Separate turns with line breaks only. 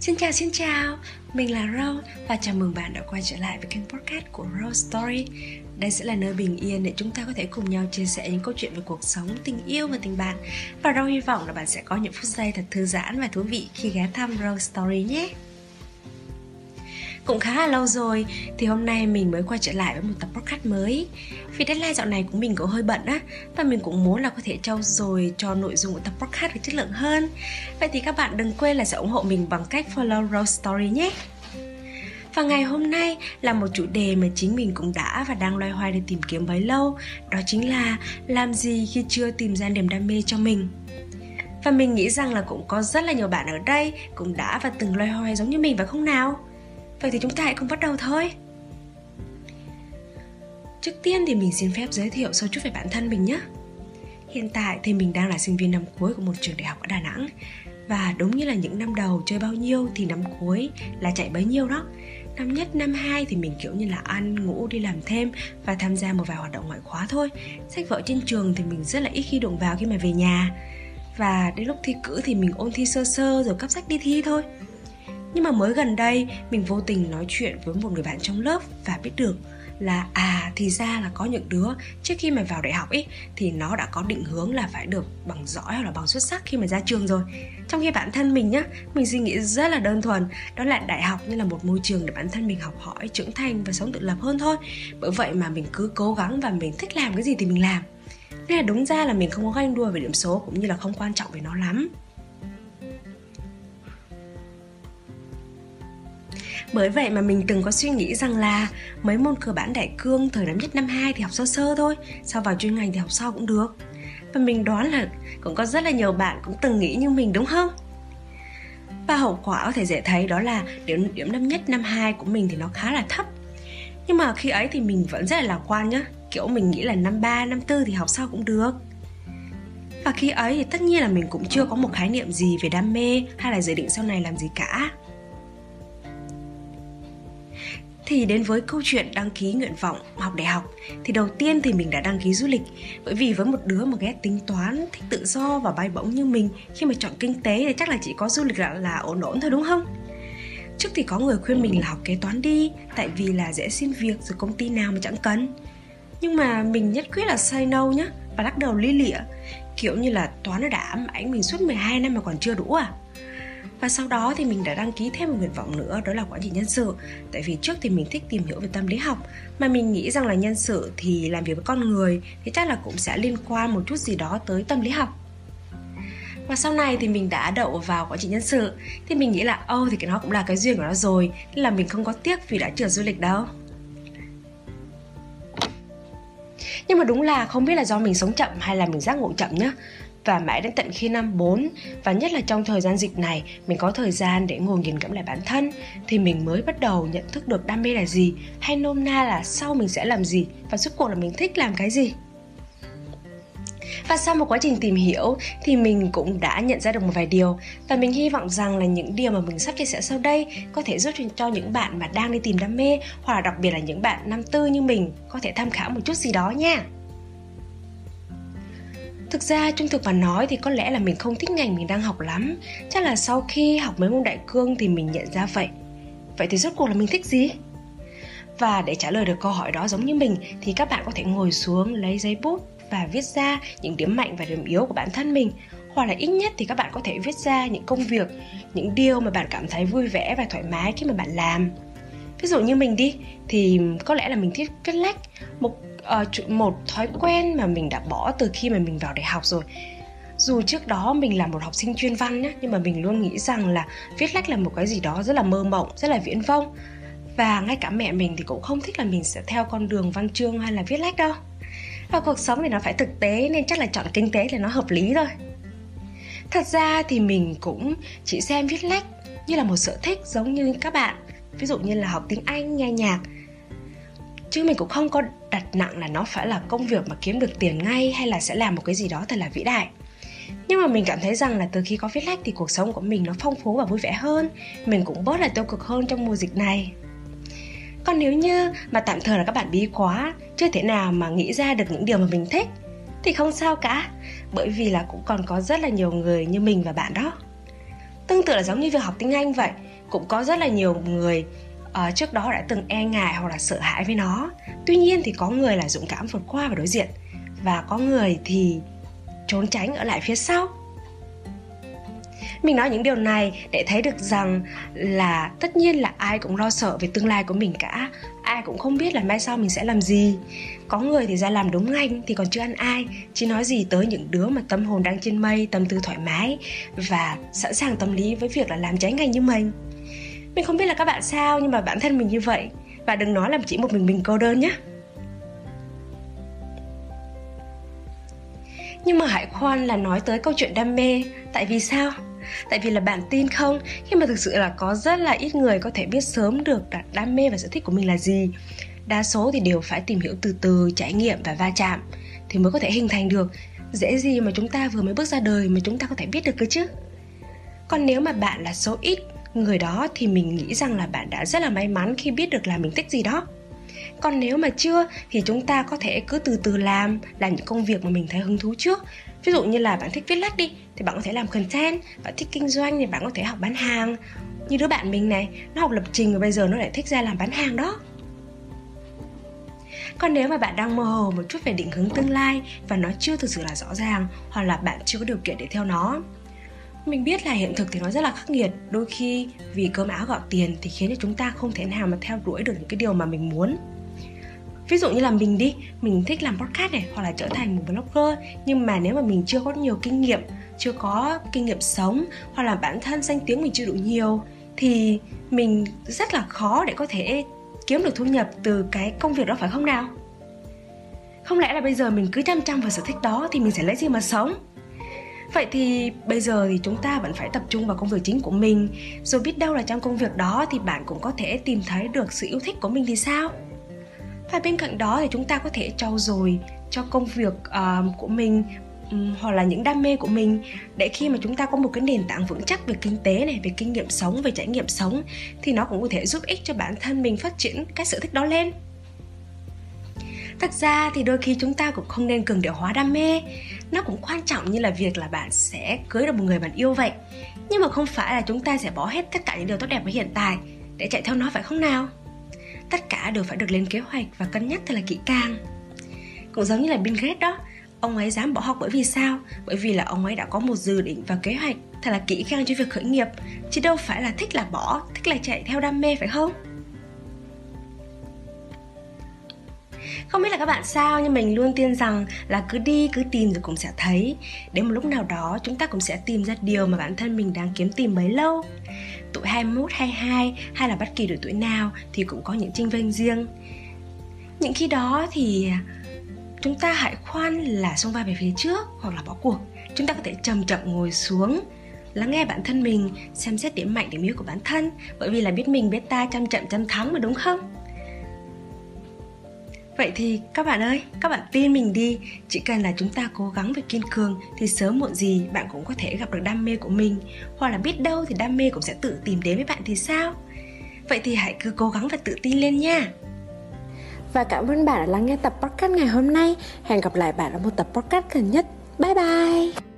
Xin chào xin chào, mình là Rose và chào mừng bạn đã quay trở lại với kênh podcast của Rose Story. Đây sẽ là nơi bình yên để chúng ta có thể cùng nhau chia sẻ những câu chuyện về cuộc sống, tình yêu và tình bạn. Và Rose hy vọng là bạn sẽ có những phút giây thật thư giãn và thú vị khi ghé thăm Rose Story nhé cũng khá là lâu rồi. Thì hôm nay mình mới quay trở lại với một tập podcast mới. Vì deadline dạo này của mình cũng hơi bận á, và mình cũng muốn là có thể trau dồi cho nội dung của tập podcast được chất lượng hơn. Vậy thì các bạn đừng quên là sẽ ủng hộ mình bằng cách follow Rose Story nhé. Và ngày hôm nay là một chủ đề mà chính mình cũng đã và đang loay hoay để tìm kiếm bấy lâu, Đó chính là làm gì khi chưa tìm ra niềm đam mê cho mình. Và mình nghĩ rằng là cũng có rất là nhiều bạn ở đây cũng đã và từng loay hoay giống như mình, phải không nào? Vậy thì chúng ta hãy cùng bắt đầu thôi. Trước tiên thì mình xin phép giới thiệu sâu chút về bản thân mình nhé. Hiện tại thì mình đang là sinh viên năm cuối của một trường đại học ở Đà Nẵng. Và đúng như là những năm đầu chơi bao nhiêu thì năm cuối là chạy bấy nhiêu đó. Năm nhất, năm hai thì mình kiểu như là ăn, ngủ, đi làm thêm và tham gia một vài hoạt động ngoại khóa thôi. Sách vở trên trường thì mình rất là ít khi đụng vào khi mà về nhà. Và đến lúc thi cử thì mình ôn thi sơ sơ rồi cắp sách đi thi thôi nhưng mà mới gần đây, mình vô tình nói chuyện với một người bạn trong lớp và biết được là à thì ra là có những đứa trước khi mà vào đại học ấy thì nó đã có định hướng là phải được bằng giỏi hoặc là bằng xuất sắc khi mà ra trường rồi. Trong khi bản thân mình nhá, mình suy nghĩ rất là đơn thuần, đó là đại học như là một môi trường để bản thân mình học hỏi, trưởng thành và sống tự lập hơn thôi. Bởi vậy mà mình cứ cố gắng và mình thích làm cái gì thì mình làm. Nên là đúng ra là mình không có ganh đua về điểm số cũng như là không quan trọng về nó lắm. Bởi vậy mà mình từng có suy nghĩ rằng là mấy môn cơ bản đại cương thời năm nhất năm 2 thì học sơ sơ thôi, sau vào chuyên ngành thì học sau cũng được. Và mình đoán là cũng có rất là nhiều bạn cũng từng nghĩ như mình đúng không? Và hậu quả có thể dễ thấy đó là điểm điểm năm nhất năm 2 của mình thì nó khá là thấp. Nhưng mà khi ấy thì mình vẫn rất là lạc quan nhá, kiểu mình nghĩ là năm 3, năm 4 thì học sau cũng được. Và khi ấy thì tất nhiên là mình cũng chưa có một khái niệm gì về đam mê hay là dự định sau này làm gì cả thì đến với câu chuyện đăng ký nguyện vọng học đại học. Thì đầu tiên thì mình đã đăng ký du lịch bởi vì với một đứa mà ghét tính toán thích tự do và bay bổng như mình khi mà chọn kinh tế thì chắc là chỉ có du lịch là, là ổn ổn thôi đúng không? Trước thì có người khuyên mình là học kế toán đi tại vì là dễ xin việc rồi công ty nào mà chẳng cần. Nhưng mà mình nhất quyết là say no nhá và lắc đầu lý lịa. Kiểu như là toán nó đã ám ảnh mình suốt 12 năm mà còn chưa đủ à? Và sau đó thì mình đã đăng ký thêm một nguyện vọng nữa đó là quản trị nhân sự. Tại vì trước thì mình thích tìm hiểu về tâm lý học mà mình nghĩ rằng là nhân sự thì làm việc với con người thì chắc là cũng sẽ liên quan một chút gì đó tới tâm lý học. Và sau này thì mình đã đậu vào quản trị nhân sự thì mình nghĩ là ô oh, thì cái nó cũng là cái duyên của nó rồi nên là mình không có tiếc vì đã trượt du lịch đâu. Nhưng mà đúng là không biết là do mình sống chậm hay là mình giác ngộ chậm nhá và mãi đến tận khi năm 4 và nhất là trong thời gian dịch này, mình có thời gian để ngồi nghiền ngẫm lại bản thân, thì mình mới bắt đầu nhận thức được đam mê là gì, hay nôm na là sau mình sẽ làm gì, và suốt cuộc là mình thích làm cái gì và sau một quá trình tìm hiểu, thì mình cũng đã nhận ra được một vài điều, và mình hy vọng rằng là những điều mà mình sắp chia sẻ sau đây có thể giúp cho những bạn mà đang đi tìm đam mê, hoặc là đặc biệt là những bạn năm tư như mình có thể tham khảo một chút gì đó nha. Thực ra, trung thực mà nói thì có lẽ là mình không thích ngành mình đang học lắm. Chắc là sau khi học mấy môn đại cương thì mình nhận ra vậy. Vậy thì rốt cuộc là mình thích gì? Và để trả lời được câu hỏi đó giống như mình, thì các bạn có thể ngồi xuống, lấy giấy bút và viết ra những điểm mạnh và điểm yếu của bản thân mình. Hoặc là ít nhất thì các bạn có thể viết ra những công việc, những điều mà bạn cảm thấy vui vẻ và thoải mái khi mà bạn làm. Ví dụ như mình đi, thì có lẽ là mình thích viết lách, một uh, một thói quen mà mình đã bỏ từ khi mà mình vào đại học rồi. Dù trước đó mình là một học sinh chuyên văn nhé nhưng mà mình luôn nghĩ rằng là viết lách là một cái gì đó rất là mơ mộng rất là viễn vông. Và ngay cả mẹ mình thì cũng không thích là mình sẽ theo con đường văn chương hay là viết lách đâu. Và cuộc sống thì nó phải thực tế nên chắc là chọn kinh tế là nó hợp lý thôi. Thật ra thì mình cũng chỉ xem viết lách như là một sở thích giống như các bạn. Ví dụ như là học tiếng anh nghe nhạc. Chứ mình cũng không có đặt nặng là nó phải là công việc mà kiếm được tiền ngay hay là sẽ làm một cái gì đó thật là vĩ đại. Nhưng mà mình cảm thấy rằng là từ khi có viết lách thì cuộc sống của mình nó phong phú và vui vẻ hơn, mình cũng bớt là tiêu cực hơn trong mùa dịch này. Còn nếu như mà tạm thời là các bạn bí quá, chưa thể nào mà nghĩ ra được những điều mà mình thích, thì không sao cả, bởi vì là cũng còn có rất là nhiều người như mình và bạn đó. Tương tự là giống như việc học tiếng anh vậy, cũng có rất là nhiều người uh, trước đó đã từng e ngại hoặc là sợ hãi với nó. Tuy nhiên thì có người là dũng cảm vượt qua và đối diện. Và có người thì trốn tránh ở lại phía sau. Mình nói những điều này để thấy được rằng là tất nhiên là ai cũng lo sợ về tương lai của mình cả. Ai cũng không biết là mai sau mình sẽ làm gì. Có người thì ra làm đúng ngành thì còn chưa ăn ai. Chỉ nói gì tới những đứa mà tâm hồn đang trên mây tâm tư thoải mái và sẵn sàng tâm lý với việc là làm trái ngành như mình mình không biết là các bạn sao, nhưng mà bản thân mình như vậy. Và đừng nói là chỉ một mình mình cô đơn nhé. Nhưng mà hãy khoan là nói tới câu chuyện đam mê. Tại vì sao? Tại vì là bạn tin không? Khi mà thực sự là có rất là ít người có thể biết sớm được đam mê và sở thích của mình là gì. Đa số thì đều phải tìm hiểu từ từ, trải nghiệm và va chạm thì mới có thể hình thành được. Dễ gì mà chúng ta vừa mới bước ra đời mà chúng ta có thể biết được cơ chứ? Còn nếu mà bạn là số ít người đó thì mình nghĩ rằng là bạn đã rất là may mắn khi biết được là mình thích gì đó. Còn nếu mà chưa thì chúng ta có thể cứ từ từ làm làm những công việc mà mình thấy hứng thú trước. Ví dụ như là bạn thích viết lách đi, thì bạn có thể làm content, bạn thích kinh doanh thì bạn có thể học bán hàng. Như đứa bạn mình này, nó học lập trình và bây giờ nó lại thích ra làm bán hàng đó. Còn nếu mà bạn đang mơ hồ một chút về định hướng tương lai và nó chưa thực sự là rõ ràng, hoặc là bạn chưa có điều kiện để theo nó mình biết là hiện thực thì nó rất là khắc nghiệt. Đôi khi vì cơm áo gạo tiền thì khiến cho chúng ta không thể nào mà theo đuổi được những cái điều mà mình muốn. Ví dụ như là mình đi, mình thích làm podcast này hoặc là trở thành một blogger, nhưng mà nếu mà mình chưa có nhiều kinh nghiệm, chưa có kinh nghiệm sống hoặc là bản thân danh tiếng mình chưa đủ nhiều thì mình rất là khó để có thể kiếm được thu nhập từ cái công việc đó, phải không nào? Không lẽ là bây giờ mình cứ chăm chăm vào sở thích đó thì mình sẽ lấy gì mà sống? Vậy thì bây giờ thì chúng ta vẫn phải tập trung vào công việc chính của mình. Rồi biết đâu là trong công việc đó thì bạn cũng có thể tìm thấy được sự yêu thích của mình thì sao? Và bên cạnh đó thì chúng ta có thể trau dồi cho công việc uh, của mình um, hoặc là những đam mê của mình. Để khi mà chúng ta có một cái nền tảng vững chắc về kinh tế này về kinh nghiệm sống về trải nghiệm sống thì nó cũng có thể giúp ích cho bản thân mình phát triển cái sở thích đó lên thật ra thì đôi khi chúng ta cũng không nên cường điệu hóa đam mê. Nó cũng quan trọng như là việc là bạn sẽ cưới được một người bạn yêu vậy. Nhưng mà không phải là chúng ta sẽ bỏ hết tất cả những điều tốt đẹp với hiện tại để chạy theo nó, phải không nào? Tất cả đều phải được lên kế hoạch và cân nhắc thật là kỹ càng. Cũng giống như là Bill Gates đó, ông ấy dám bỏ học bởi vì sao? Bởi vì là ông ấy đã có một dự định và kế hoạch thật là kỹ càng cho việc khởi nghiệp, chứ đâu phải là thích là bỏ, thích là chạy theo đam mê, phải không? Không biết là các bạn sao nhưng mình luôn tin rằng là cứ đi cứ tìm rồi cũng sẽ thấy. Đến một lúc nào đó chúng ta cũng sẽ tìm ra điều mà bản thân mình đang kiếm tìm bấy lâu. Tuổi 21, 22 hay là bất kỳ độ tuổi nào thì cũng có những trinh vênh riêng. Những khi đó thì chúng ta hãy khoan là xông vai về phía trước hoặc là bỏ cuộc. Chúng ta có thể chậm chậm ngồi xuống lắng nghe bản thân mình xem xét điểm mạnh điểm yếu của bản thân. Bởi vì là biết mình biết ta chăm chậm chăm thắng mà đúng không? Vậy thì các bạn ơi, các bạn tin mình đi. Chỉ cần là chúng ta cố gắng và kiên cường Thì sớm muộn gì bạn cũng có thể gặp được đam mê của mình. Hoặc là biết đâu thì đam mê cũng sẽ tự tìm đến với bạn thì sao? Vậy thì hãy cứ cố gắng và tự tin lên nha.
Và cảm ơn bạn đã lắng nghe tập podcast ngày hôm nay. Hẹn gặp lại bạn ở một tập podcast gần nhất. Bye bye.